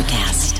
Electrocast.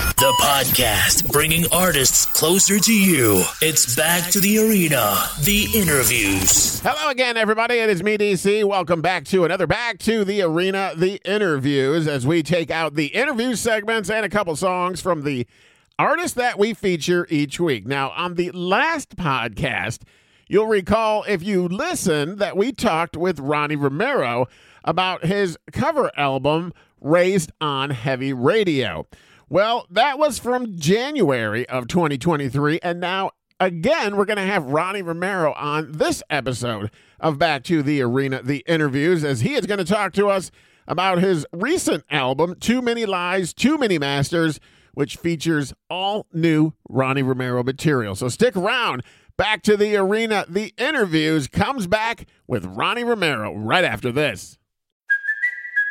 The podcast bringing artists closer to you. It's back to the arena, the interviews. Hello again, everybody. It is me, DC. Welcome back to another Back to the Arena, the interviews, as we take out the interview segments and a couple songs from the artists that we feature each week. Now, on the last podcast, you'll recall if you listened that we talked with Ronnie Romero about his cover album, Raised on Heavy Radio. Well, that was from January of 2023. And now, again, we're going to have Ronnie Romero on this episode of Back to the Arena, the interviews, as he is going to talk to us about his recent album, Too Many Lies, Too Many Masters, which features all new Ronnie Romero material. So stick around. Back to the Arena, the interviews comes back with Ronnie Romero right after this.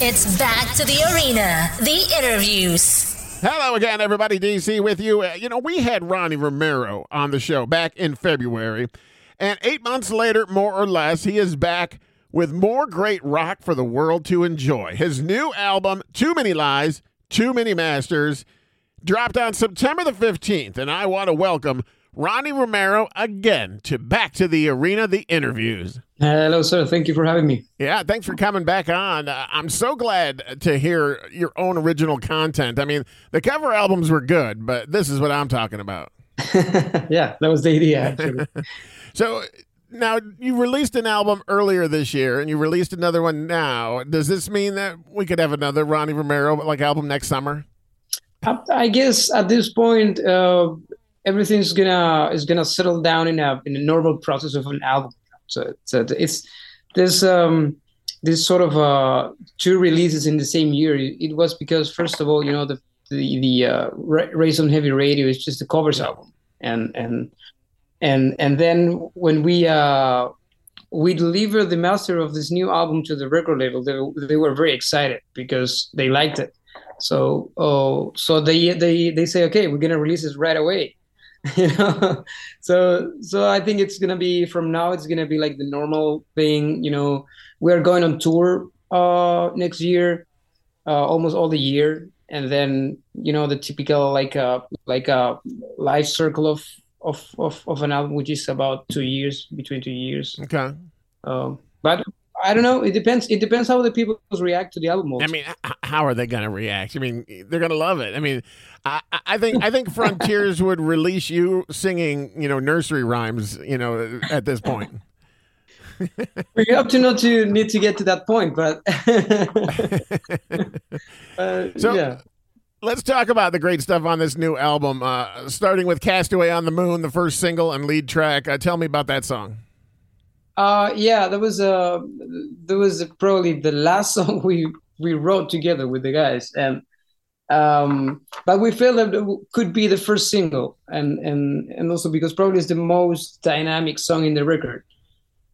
It's back to the arena, the interviews. Hello again, everybody. DC with you. Uh, you know, we had Ronnie Romero on the show back in February, and eight months later, more or less, he is back with more great rock for the world to enjoy. His new album, Too Many Lies, Too Many Masters, dropped on September the 15th, and I want to welcome Ronnie Romero again to Back to the Arena, the interviews. Hello, sir. Thank you for having me. Yeah, thanks for coming back on. Uh, I'm so glad to hear your own original content. I mean, the cover albums were good, but this is what I'm talking about. yeah, that was the idea, actually. so now you released an album earlier this year, and you released another one now. Does this mean that we could have another Ronnie Romero like album next summer? I, I guess at this point, uh, everything's gonna is gonna settle down in a in a normal process of an album. So, it's there's um this sort of uh two releases in the same year. It was because first of all, you know the the the uh, Raised on Heavy Radio is just a covers album, and and and and then when we uh we delivered the master of this new album to the record label, they, they were very excited because they liked it. So, oh, so they they they say, okay, we're gonna release this right away. you know? So so i think it's gonna be from now it's gonna be like the normal thing you know? We're going on tour uh next year uh almost all the year. And then you know the typical like uh like a life circle of of of, of an album which is about two years between two years. Okay. Um but I don't know. It depends. It depends how the people react to the album. Also. I mean, how are they going to react? I mean, they're going to love it. I mean, I, I think I think Frontiers would release you singing, you know, nursery rhymes, you know, at this point. we hope to not to need to get to that point, but uh, so yeah. Let's talk about the great stuff on this new album, uh, starting with "Castaway on the Moon," the first single and lead track. Uh, tell me about that song. Uh, yeah, that was uh, that was probably the last song we we wrote together with the guys, and um, but we felt that it could be the first single, and and and also because probably it's the most dynamic song in the record,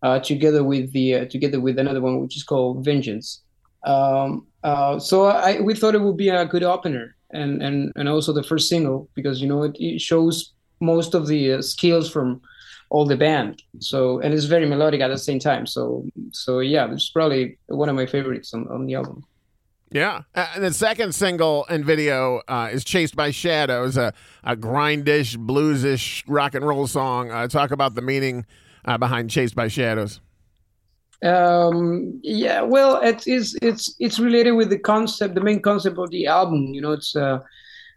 uh, together with the uh, together with another one which is called Vengeance. Um, uh, so I, we thought it would be a good opener and, and, and also the first single because, you know, it, it shows most of the uh, skills from all the band. So, and it's very melodic at the same time. So, so yeah, it's probably one of my favorites on, on the album. Yeah. Uh, and the second single and video uh, is Chased by Shadows, a, a grindish, bluesish rock and roll song. Uh, talk about the meaning uh, behind Chased by Shadows. Um, yeah, well, it is. It's it's related with the concept, the main concept of the album. You know, it's uh,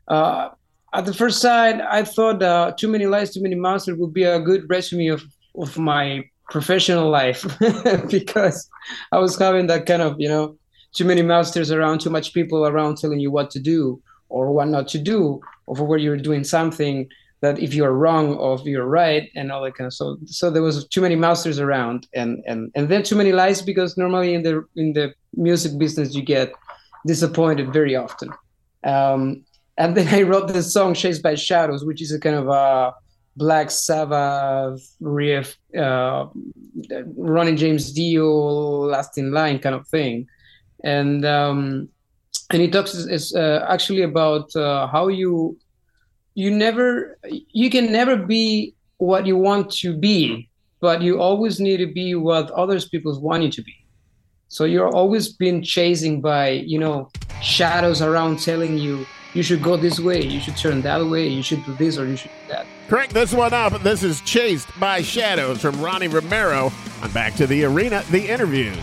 uh, at the first sight, I thought uh, "Too Many Lies, Too Many Monsters" would be a good resume of of my professional life because I was having that kind of you know too many masters around, too much people around telling you what to do or what not to do, or where you're doing something that if you're wrong or if you're right and all that kind of so so there was too many masters around and and and then too many lies because normally in the in the music business you get disappointed very often. Um, and then i wrote this song chased by shadows which is a kind of a black sabbath riff uh, ronnie james dio last in line kind of thing. And um, and it talks is, uh, actually about uh, how you you never you can never be what you want to be but you always need to be what others people want you to be. So you're always being chasing by you know shadows around telling you you should go this way you should turn that way you should do this or you should do that Crank this one up. This is Chased by Shadows from Ronnie Romero. I'm back to the arena, the interviews.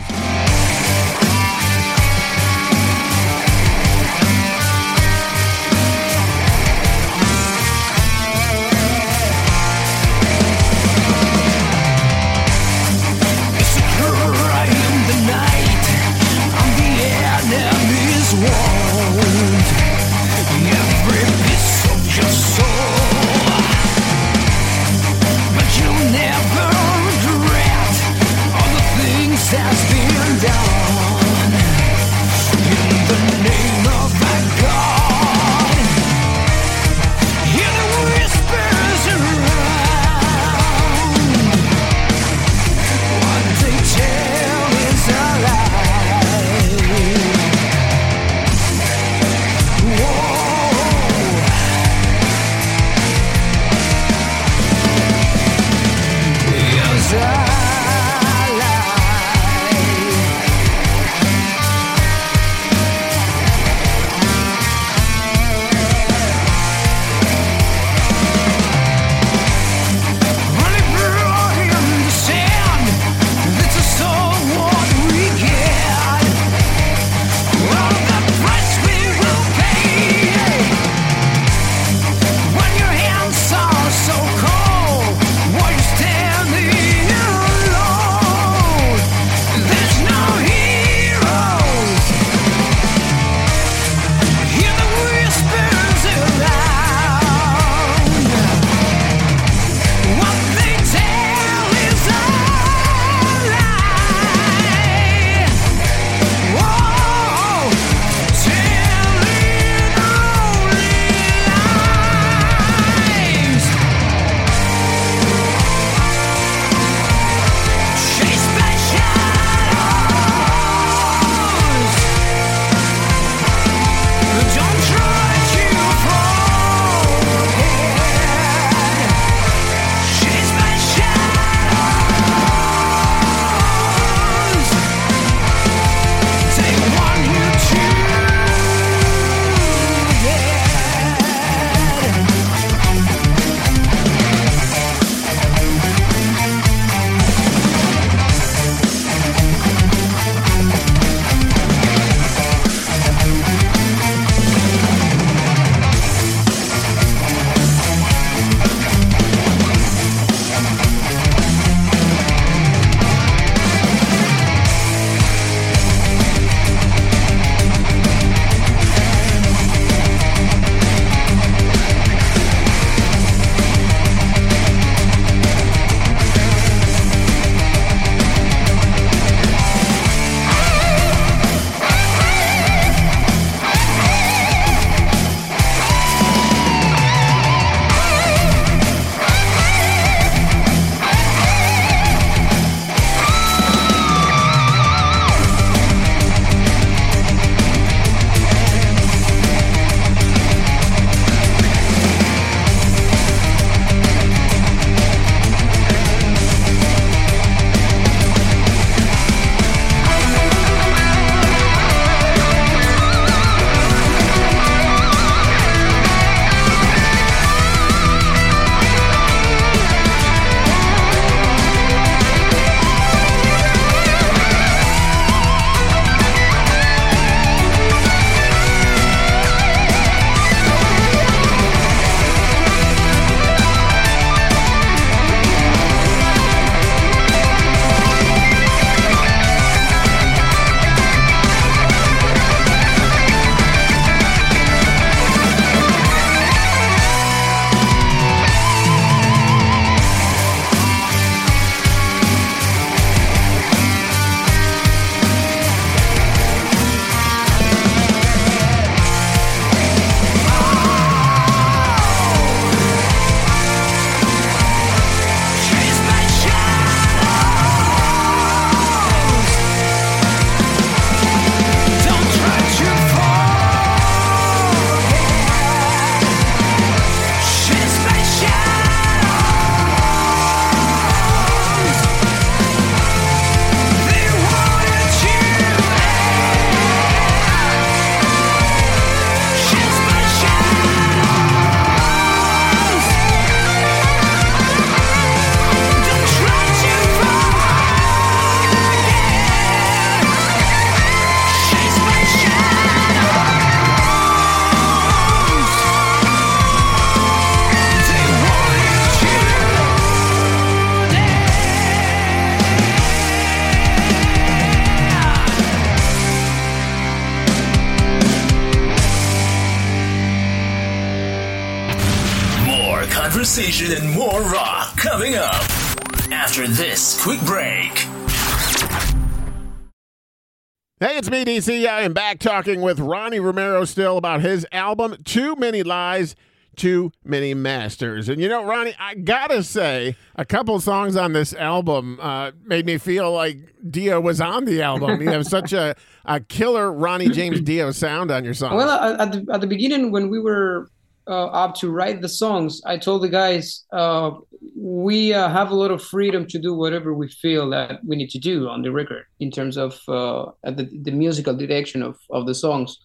DC. I am back talking with Ronnie Romero still about his album, Too Many Lies, Too Many Masters. And you know, Ronnie, I gotta say, a couple songs on this album uh, made me feel like Dio was on the album. You have such a, a killer Ronnie James Dio sound on your song. Well, at the, at the beginning, when we were uh, up to write the songs, I told the guys uh, we uh, have a lot of freedom to do whatever we feel that we need to do on the record in terms of uh, the, the musical direction of, of the songs.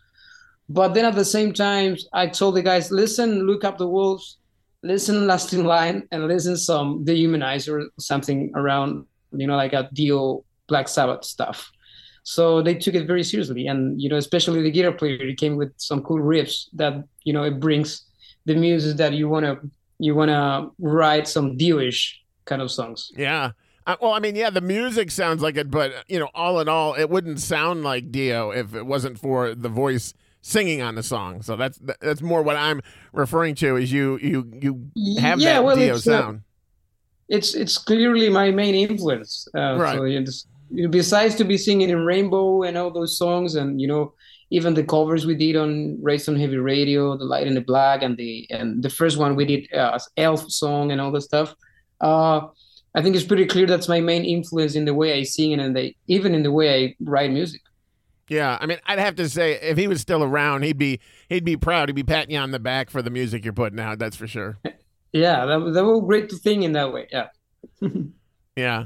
But then at the same time, I told the guys, listen, look up the wolves, listen Last in Line, and listen some Dehumanizer, something around, you know, like a Dio Black Sabbath stuff. So they took it very seriously, and you know, especially the guitar player, he came with some cool riffs that you know it brings the music that you want to you want to write some Dio-ish kind of songs. Yeah. Uh, well, I mean, yeah, the music sounds like it, but you know, all in all, it wouldn't sound like Dio if it wasn't for the voice singing on the song. So that's that's more what I'm referring to. Is you you you have yeah, that well, Dio it's, uh, sound? It's it's clearly my main influence. Uh, Right. So besides to be singing in Rainbow and all those songs, and you know, even the covers we did on Raised on Heavy Radio, the Light and the Black, and the and the first one we did uh, Elf song and all the stuff. Uh, I think it's pretty clear that's my main influence in the way I sing and in the, even in the way I write music. Yeah, I mean, I'd have to say if he was still around, he'd be he'd be proud. He'd be patting you on the back for the music you're putting out. That's for sure. Yeah, that, that was great to sing in that way. Yeah. Yeah.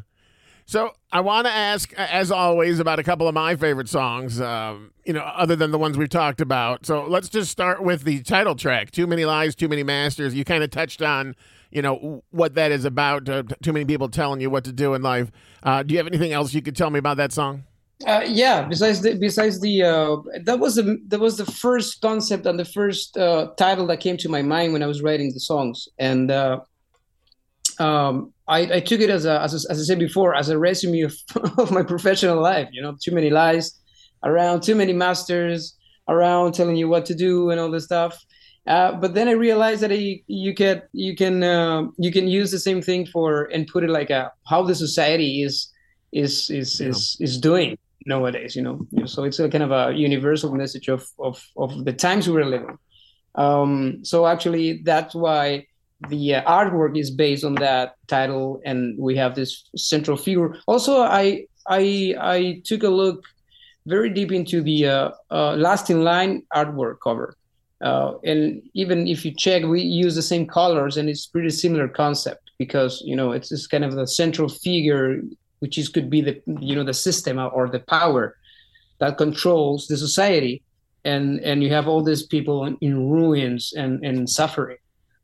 So I want to ask, as always, about a couple of my favorite songs. Um, you know, other than the ones we've talked about. So let's just start with the title track, "Too Many Lies, Too Many Masters." You kind of touched on, you know, what that is about, uh, too many people telling you what to do in life. Uh, do you have anything else you could tell me about that song? Uh, yeah. Besides the besides the uh, that was the that was the first concept and the first uh, title that came to my mind when I was writing the songs, and uh, um, I, I took it as a, as a, as I said before as a resume of, of my professional life. You know, too many lies, around too many masters, around telling you what to do and all this stuff. Uh, but then I realized that I, you can you can uh, you can use the same thing for and put it like a how the society is is is is is doing nowadays. You know, You know, so it's a kind of a universal message of of of the times we're living. Um, so actually, that's why the uh, artwork is based on that title, and we have this central figure. Also, I I I took a look very deep into the uh, uh, last in line artwork cover. Uh, and even if you check, we use the same colors, and it's pretty similar concept because you know it's this kind of the central figure, which is could be the you know the system or the power that controls the society, and and you have all these people in, in ruins and and suffering.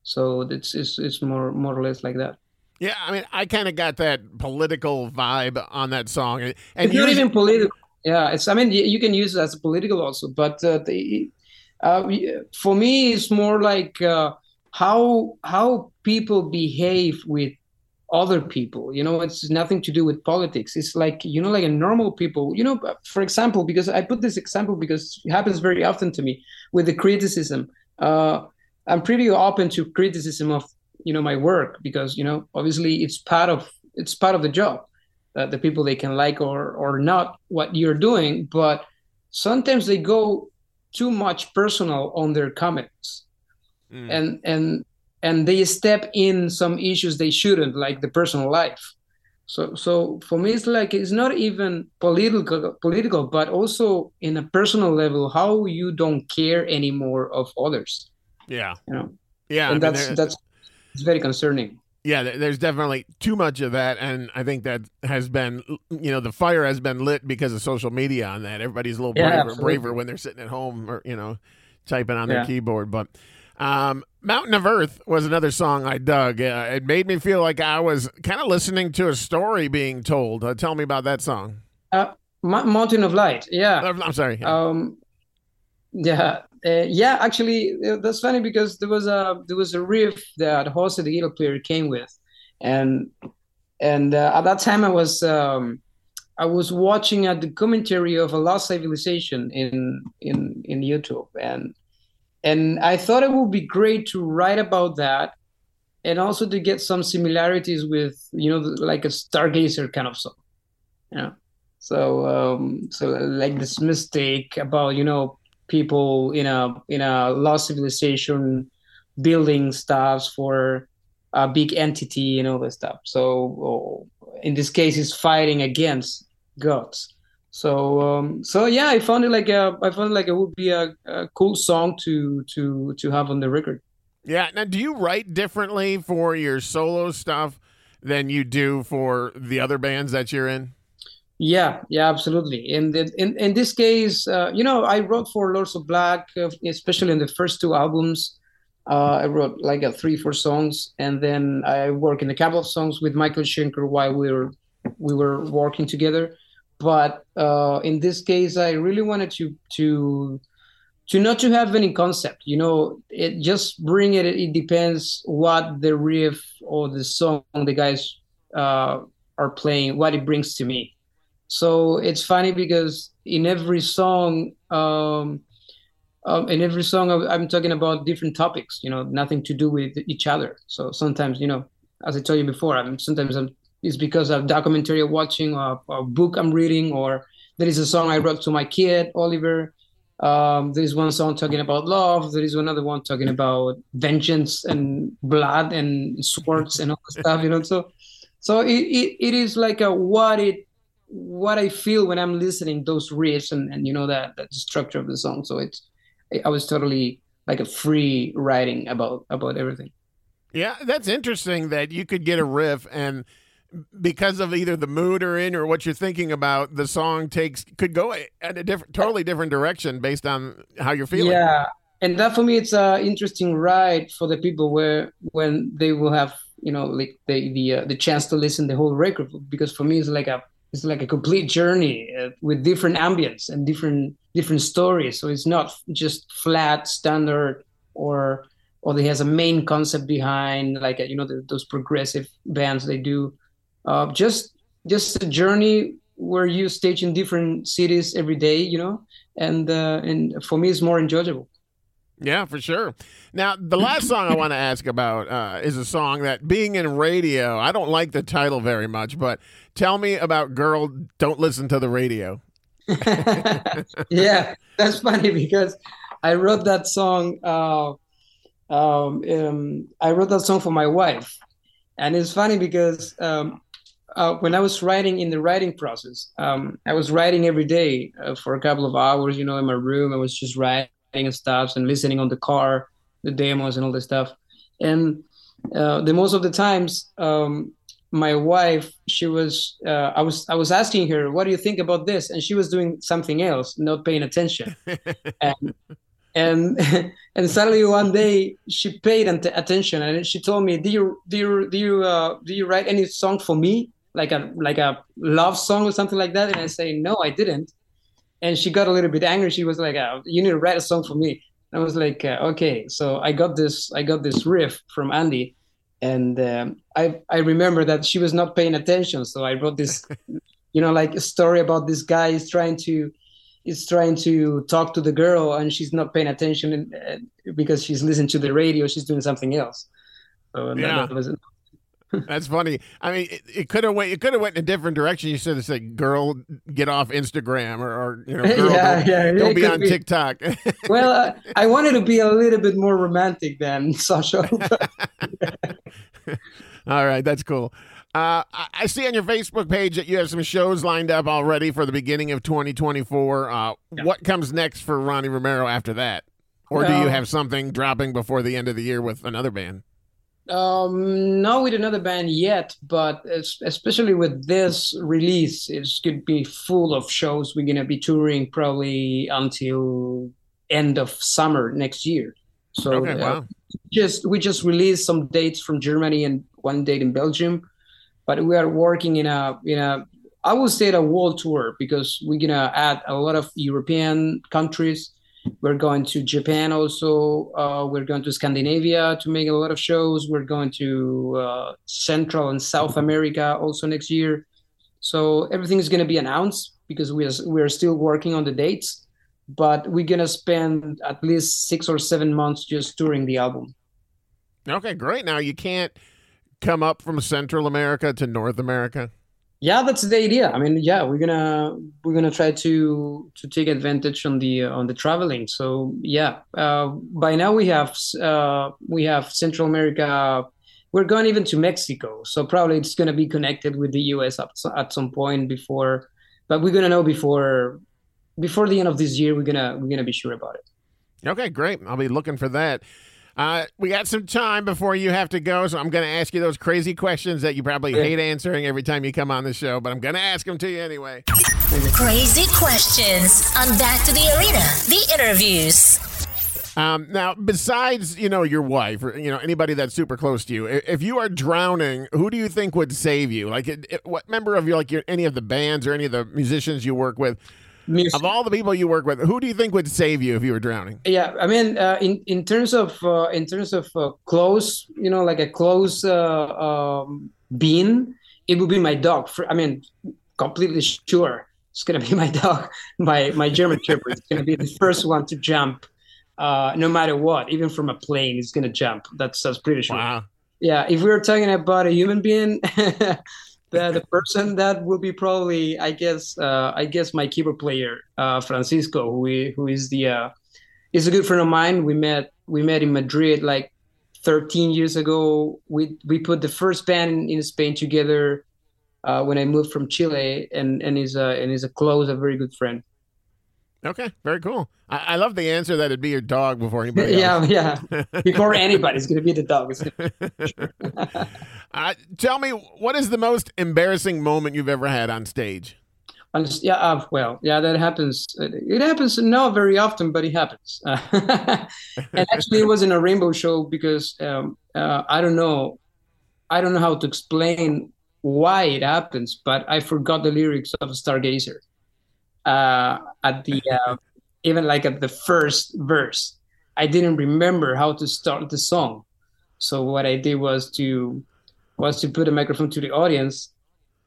So it's it's it's more more or less like that. Yeah, I mean, I kind of got that political vibe on that song, and, it's not even political. Yeah, it's. I mean, you can use it as political also, but uh, the, uh, for me, it's more like uh, how how people behave with other people. You know, it's nothing to do with politics. It's like you know, like a normal people. You know, for example, because I put this example because it happens very often to me with the criticism. Uh, I'm pretty open to criticism of you know my work because you know obviously it's part of it's part of the job uh, the people they can like or or not what you're doing but sometimes they go too much personal on their comments. Mm. and and and they step in some issues they shouldn't like the personal life. So so for me it's like it's not even political political but also in a personal level how you don't care anymore of others yeah, you know yeah, and mean, that's there- that's it's very concerning yeah. There's definitely too much of that, and I think that has been, you know, the fire has been lit because of social media on that. Everybody's a little Yeah, braver, braver when they're sitting at home or you know, typing on their Yeah. keyboard. But um, "Mountain of Earth" was another song I dug. Uh, it made me feel like I was kind of listening to a story being told. Uh, tell me about that song. uh, Mo- mountain of light yeah I'm sorry. um yeah uh, yeah actually uh, that's funny because there was a there was a riff that Jose the guitar player came with. And and uh, at that time i was um i was watching a documentary of a lost civilization in in in youtube. And and i thought it would be great to write about that and also to get some similarities with you know like a stargazer kind of song. You know so um so like this mistake about you know people in a in a lost civilization building stuffs for a big entity and all that stuff so in this case it's fighting against gods so um so yeah i found it like a i found like it would be a, a cool song to to to have on the record Yeah. Now, do you write differently for your solo stuff than you do for the other bands that you're in? Yeah, yeah, absolutely. In the, in in this case, uh, you know, I wrote for Lords of Black, uh, especially in the first two albums. Uh, I wrote like a three, four songs, and then I work in a couple of songs with Michael Schenker while we were we were working together. But uh, in this case, I really wanted to to to not to have any concept. You know, it just bring it. It depends what the riff or the song the guys uh, are playing, what it brings to me. So it's funny because in every song, um, um, in every song, I'm- talking about different topics. You know, nothing to do with each other. So sometimes, you know, as I told you before, I'm sometimes I'm, it's because of documentary watching, or a book I'm reading, or there is a song I wrote to my kid Oliver. Um, there is one song talking about love. There is another one talking about vengeance and blood and swords and all that stuff. You know, so so it, it, it is like a what it what I feel when I'm listening those riffs and, and you know that that structure of the song. So it's I was totally like a free writing about about everything. Yeah, that's interesting that you could get a riff and because of either the mood or in or what you're thinking about, the song takes could go at a different, totally different direction based on how you're feeling. Yeah, and that for me it's a interesting ride for the people where when they will have you know like the the uh, the chance to listen the whole record because for me it's like a it's like a complete journey uh, with different ambience and different different stories. So it's not just flat standard or or they has a main concept behind like uh, you know the, those progressive bands they do. Uh, just just a journey where you stage in different cities every day, you know, and uh, and for me it's more enjoyable. Yeah, for sure. Now, the last song I want to ask about uh, is a song that, being in radio, I don't like the title very much, but tell me about Girl, Don't Listen to the Radio. yeah, that's funny because I wrote that song. Uh, um, um, I wrote that song for my wife, and it's funny because um, uh, when I was writing in the writing process, um, I was writing every day uh, for a couple of hours. You know, in my room, I was just writing and stuff and listening on the car, the demos and all this stuff. And uh, the most of the times, um, my wife, she was, uh, I was, I was asking her, "What do you think about this?" And she was doing something else, not paying attention. and and and suddenly one day she paid attention and she told me, "Do you do you do you uh, do you write any song for me, like a like a love song or something like that?" And I say, "No, I didn't." And she got a little bit angry. She was like, uh, "You need to write a song for me." I was like, uh, "Okay." So I got this I got this riff from Andy, and um, I I remember that she was not paying attention. So I wrote this, you know, like a story about this guy is trying to is trying to talk to the girl and she's not paying attention and, uh, because she's listening to the radio she's doing something else so that- Yeah. that was That's funny. I mean, it, it could have went. It could have went in a different direction. You should have said, "Girl, get off Instagram," or, or you know, "Girl, Yeah, don't, yeah, don't be on be. TikTok." well uh, i wanted to be a little bit more romantic than Sasha. All right, that's cool. Uh, I I see on your Facebook page that you have some shows lined up already for the beginning of 2024. Uh, What comes next for Ronnie Romero after that? Or do you have something dropping before the end of the year with another band? Um not with another band yet but es- especially with this release it's going to be full of shows we're going to be touring probably until end of summer next year so Okay, uh, wow. just we just released some dates from Germany and one date in Belgium, but we are working in a in a I would say a world tour because we're gonna add a lot of European countries. We're going to Japan also. Uh, we're going to Scandinavia to make a lot of shows. We're going to uh, Central and South America also next year. So everything is going to be announced because we are we are still working on the dates, but we're gonna spend at least six or seven months just touring the album. Okay, great. Now you can't come up from Central America to North America. Yeah, that's the idea. I mean, yeah, we're gonna we're gonna try to to take advantage on the on the traveling. So yeah, uh, by now we have uh, we have Central America. We're going even to Mexico, so probably it's gonna be connected with the U.S. at, at some point before. But we're gonna know before before the end of this year. We're gonna we're gonna be sure about it. Okay, great. I'll be looking for that. Uh, we got some time before you have to go, so I'm going to ask you those crazy questions that you probably hate answering every time you come on the show, but I'm going to ask them to you anyway. Crazy questions on Back to the Arena, the interviews. Um, now, besides you know your wife or you know anybody that's super close to you, if you are drowning, who do you think would save you? Like, it, it- what member of your like your, any of the bands or any of the musicians you work with, Music. of all the people you work with, who do you think would save you if you were drowning? Yeah, I mean, uh, in in terms of uh, in terms of uh, close, you know, like a close uh, um, being, it would be my dog. For, I mean, completely sure it's gonna be my dog, my my German Shepherd. It's gonna be the first one to jump, uh, no matter what, even from a plane. It's gonna jump. That's that's pretty sure. Wow. Yeah, if we were talking about a human being, the the person that will be probably, I guess, uh, I guess my keyboard player, uh, Francisco, who who is the uh, is a good friend of mine. We met we met in Madrid like 13 years ago. We we put the first band in, in Spain together uh, when I moved from Chile, and and is a and is a close, a very good friend. Okay, very cool. I, I love the answer that it'd be your dog before anybody yeah, else. yeah. Before anybody, it's gonna be the dog. Uh, tell me, what is the most embarrassing moment you've ever had on stage? Yeah, uh, well, yeah, that happens. It happens not very often, but it happens. and actually, it was in a rainbow show because um, uh, I don't know, I don't know how to explain why it happens, but I forgot the lyrics of Stargazer uh, at the uh, even like at the first verse. I didn't remember how to start the song, so what I did was to was to put a microphone to the audience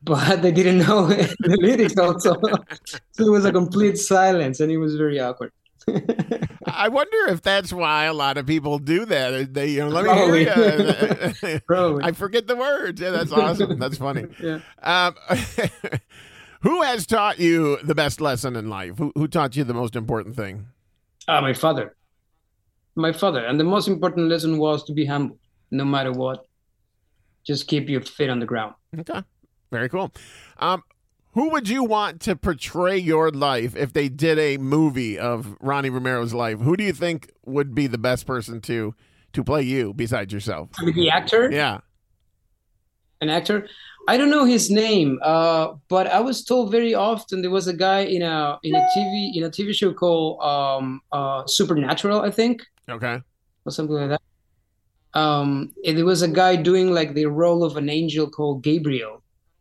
but they didn't know the lyrics also. so it was a complete silence and it was very awkward. I wonder if that's why a lot of people do that. They, you know, let me Probably. hear you. Probably. I forget the words. Yeah, that's awesome. That's funny. Yeah. Um, who has taught you the best lesson in life? Who, who taught you the most important thing? Ah, my father. My father. And the most important lesson was to be humble, no matter what. Just keep your feet on the ground. Okay, very cool. Um, who would you want to portray your life if they did a movie of Ronnie Romero's life? Who do you think would be the best person to to play you besides yourself? I mean, the actor, Yeah. an actor. I don't know his name, uh, but I was told very often there was a guy in a in a TV in a TV show called um, uh, Supernatural, I think. Okay. or something like that. Um, there was a guy doing like the role of an angel called Gabriel,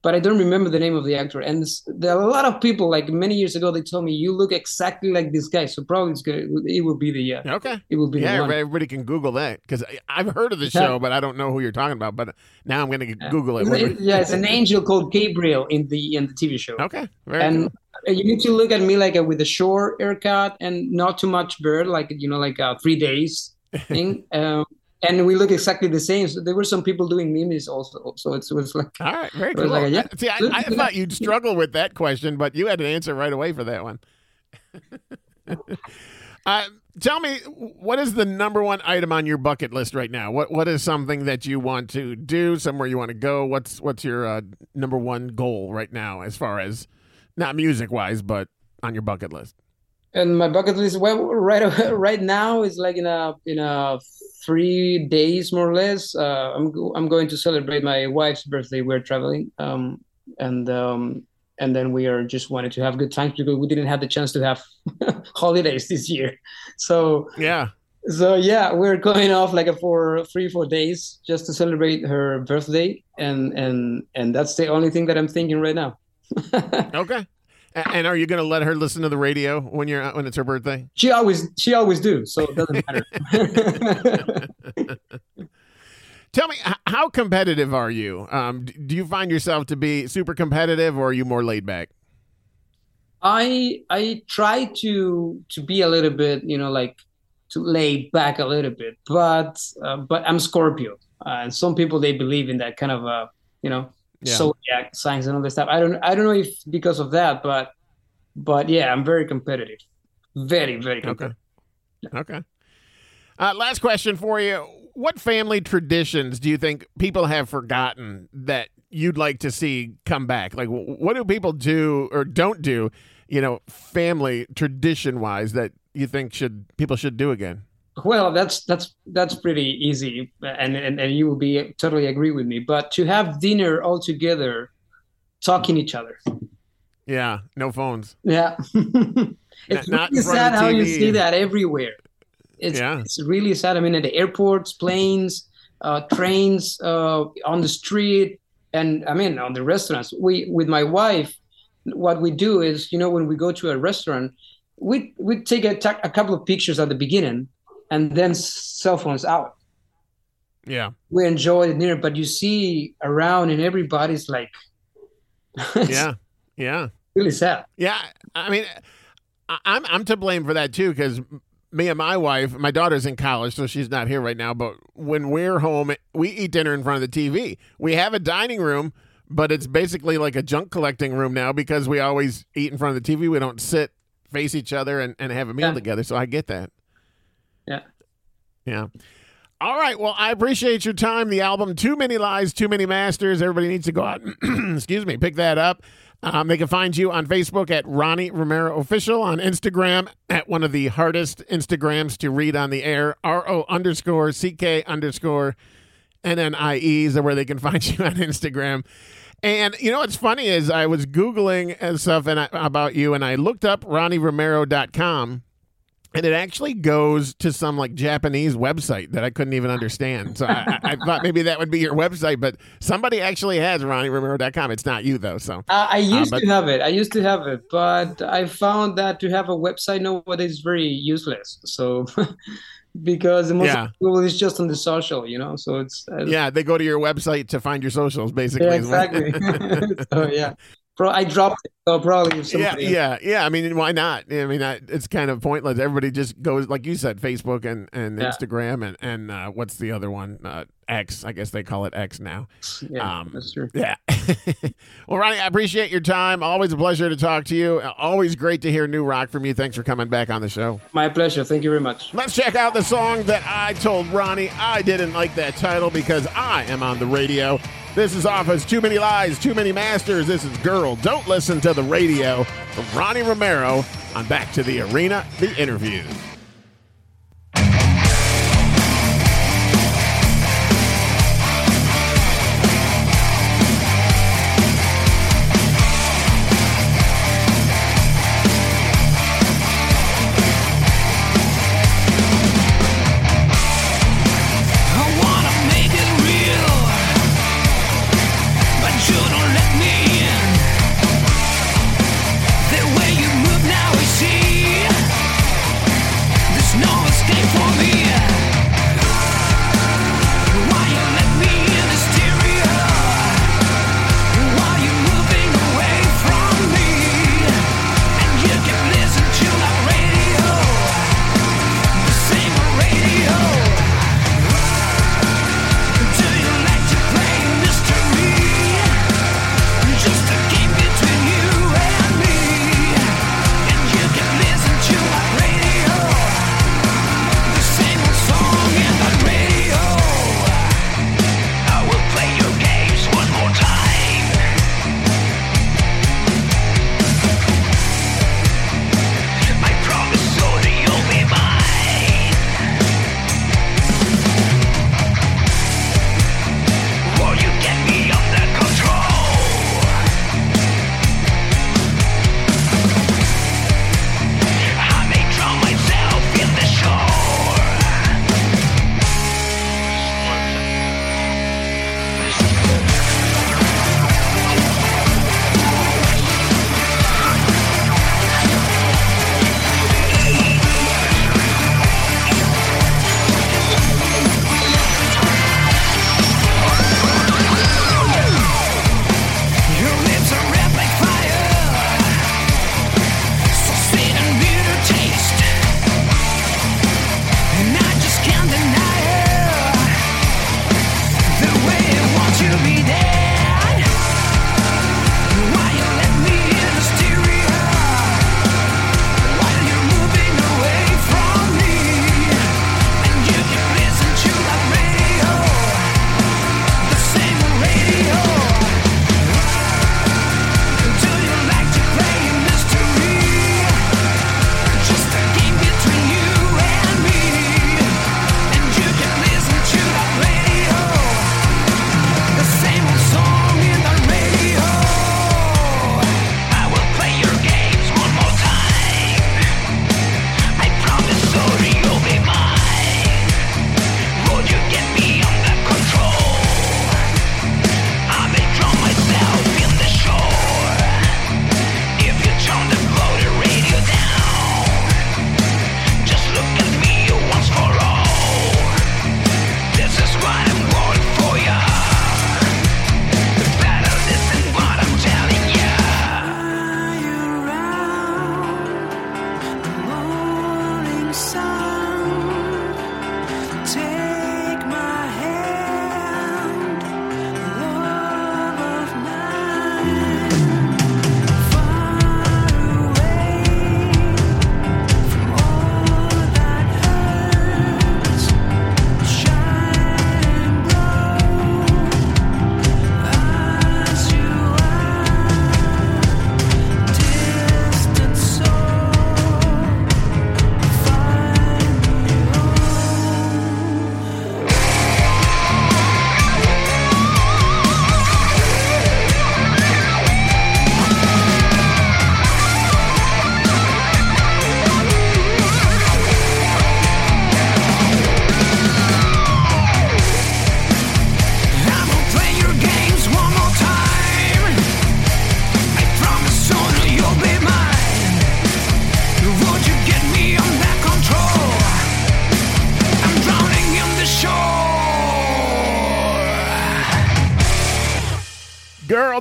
but I don't remember the name of the actor. And this, there are a lot of people like many years ago they told me you look exactly like this guy, so probably it's gonna it will be the uh, Okay. it will be Yeah, the one. everybody, can Google that because I've heard of the show, but I don't know who you're talking about. But now I'm going to Google it. It- yeah, it's an angel called Gabriel in the in the TV show. Okay. Very and cool. you need to look at me like a, with a short haircut and not too much beard, like you know, like a three days thing. um, and we look exactly the same. So there were some people doing memes also. So it's, it was like, All right. Very cool. like yeah. See, I, I thought you'd struggle with that question, but you had an answer right away for that one. uh, tell me, what is the number one item on your bucket list right now? What What is something that you want to do? Somewhere you want to go? What's What's your uh, number one goal right now, as far as not music wise, but on your bucket list? And my bucket list. Well, right right now is like in a in a three days more or less. Uh, I'm go- I'm going to celebrate my wife's birthday. We're traveling, um, and um, and then we are just wanted to have good times because we didn't have the chance to have holidays this year. So Yeah. so yeah, we're going off like a for three four days just to celebrate her birthday, and and and that's the only thing that I'm thinking right now. Okay. And are you going to let her listen to the radio when you're when it's her birthday? She always she always do, so it doesn't matter. Tell me, how competitive are you? Um, do you find yourself to be super competitive, or are you more laid back? I I try to to be a little bit, you know, like to lay back a little bit. But uh, but I'm Scorpio, uh, and some people they believe in that kind of a you know So yeah. zodiac signs and all this stuff. I don't I don't know if because of that, but but yeah, I'm very competitive, very very Okay. competitive. Okay. Uh, last question for you. What family traditions do you think people have forgotten that you'd like to see come back? Like, what do people do or don't do, you know, family tradition wise that you think should people should do again? Well, that's that's that's pretty easy, and and, and you will be totally agree with me. But to have dinner all together, talking each other, Yeah, no phones. yeah, it's not really of sad how you see that everywhere. It's Yeah. it's really sad. I mean, at the airports, planes, uh, trains, uh, on the street, and I mean on the restaurants. We with my wife, what we do is, you know, when we go to a restaurant, we we take a, ta- a couple of pictures at the beginning, and then cell phones out. Yeah, We enjoy the dinner, but you see around, and everybody's like, yeah, yeah. really sad. Yeah, I mean, I'm I'm to blame for that too because me and my wife, my daughter's in college, so she's not here right now. But when we're home, we eat dinner in front of the TV. We have a dining room, but it's basically like a junk collecting room now because we always eat in front of the TV. We don't sit face each other and, and have a meal Yeah. together. So I get that. Yeah. Yeah. All right. Well, I appreciate your time. The album Too Many Lies, Too Many Masters. Everybody needs to go out, excuse me, pick that up. Um, they can find you on Facebook at Ronnie Romero Official, on Instagram at one of the hardest Instagrams to read on the air, RO underscore CK underscore NNIEs are where they can find you on Instagram. And you know what's funny is I was Googling and stuff and I, about you, and I looked up RonnieRomero.com, and it actually goes to some like Japanese website that I couldn't even understand. So I, I, I thought maybe that would be your website, but somebody actually has RonnieRomero.com. It's not you though. So Uh, I used but- to have it. I used to have it, but I found that to have a website nowadays is very useless. So because most Yeah. people is just on the social, you know. So it's uh, yeah, they go to your website to find your socials, basically. yeah, exactly. so yeah, Pro- I dropped it. So probably yeah, yeah, yeah. I mean, why not? I mean, I, it's kind of pointless. Everybody just goes, like you said, Facebook and, and Yeah. Instagram and and uh, what's the other one? Uh, X. I guess they call it X now. yeah, Um, that's true. Yeah. well, Ronnie, I appreciate your time. Always a pleasure to talk to you. Always great to hear new rock from you. Thanks for coming back on the show. My pleasure. Thank you very much. Let's check out the song that I told Ronnie I didn't like that title because I am on the radio. This is Office Too Many Lies, Too Many Masters. This is Girl. Don't listen to the radio from Ronnie Romero on Back to the Arena, the interview.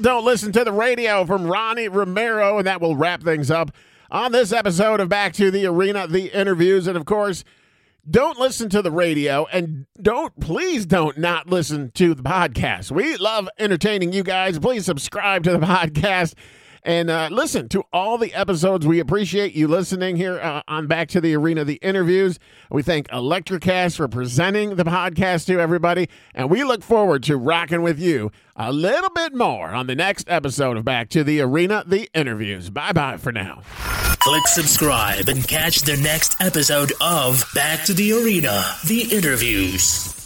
Don't Listen to the Radio from Ronnie Romero. And that will wrap things up on this episode of Back to the Arena, the interviews. And of course, don't listen to the radio and don't, please don't not listen to the podcast. We love entertaining you guys. Please subscribe to the podcast and uh, listen to all the episodes. We appreciate you listening here uh, on Back to the Arena, the interviews. We thank Electricast for presenting the podcast to everybody, and we look forward to rocking with you a little bit more on the next episode of Back to the Arena, the interviews. Bye bye for now. Click subscribe and catch the next episode of Back to the Arena, the interviews.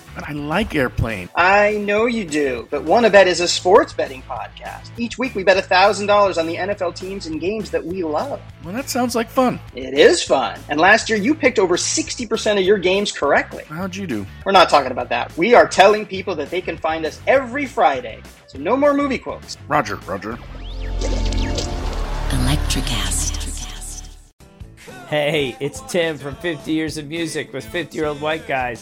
But I like airplane. I know you do, but Wannabet is a sports betting podcast. Each week we bet $1,000 on the NFL teams and games that we love. Well, that sounds like fun. It is fun. And last year you picked over 60% of your games correctly. How'd you do? We're not talking about that. We are telling people that they can find us every Friday. So no more movie quotes. Roger, Roger. Electricast. Hey, it's Tim from 50 Years of Music with 50 Year Old White Guys,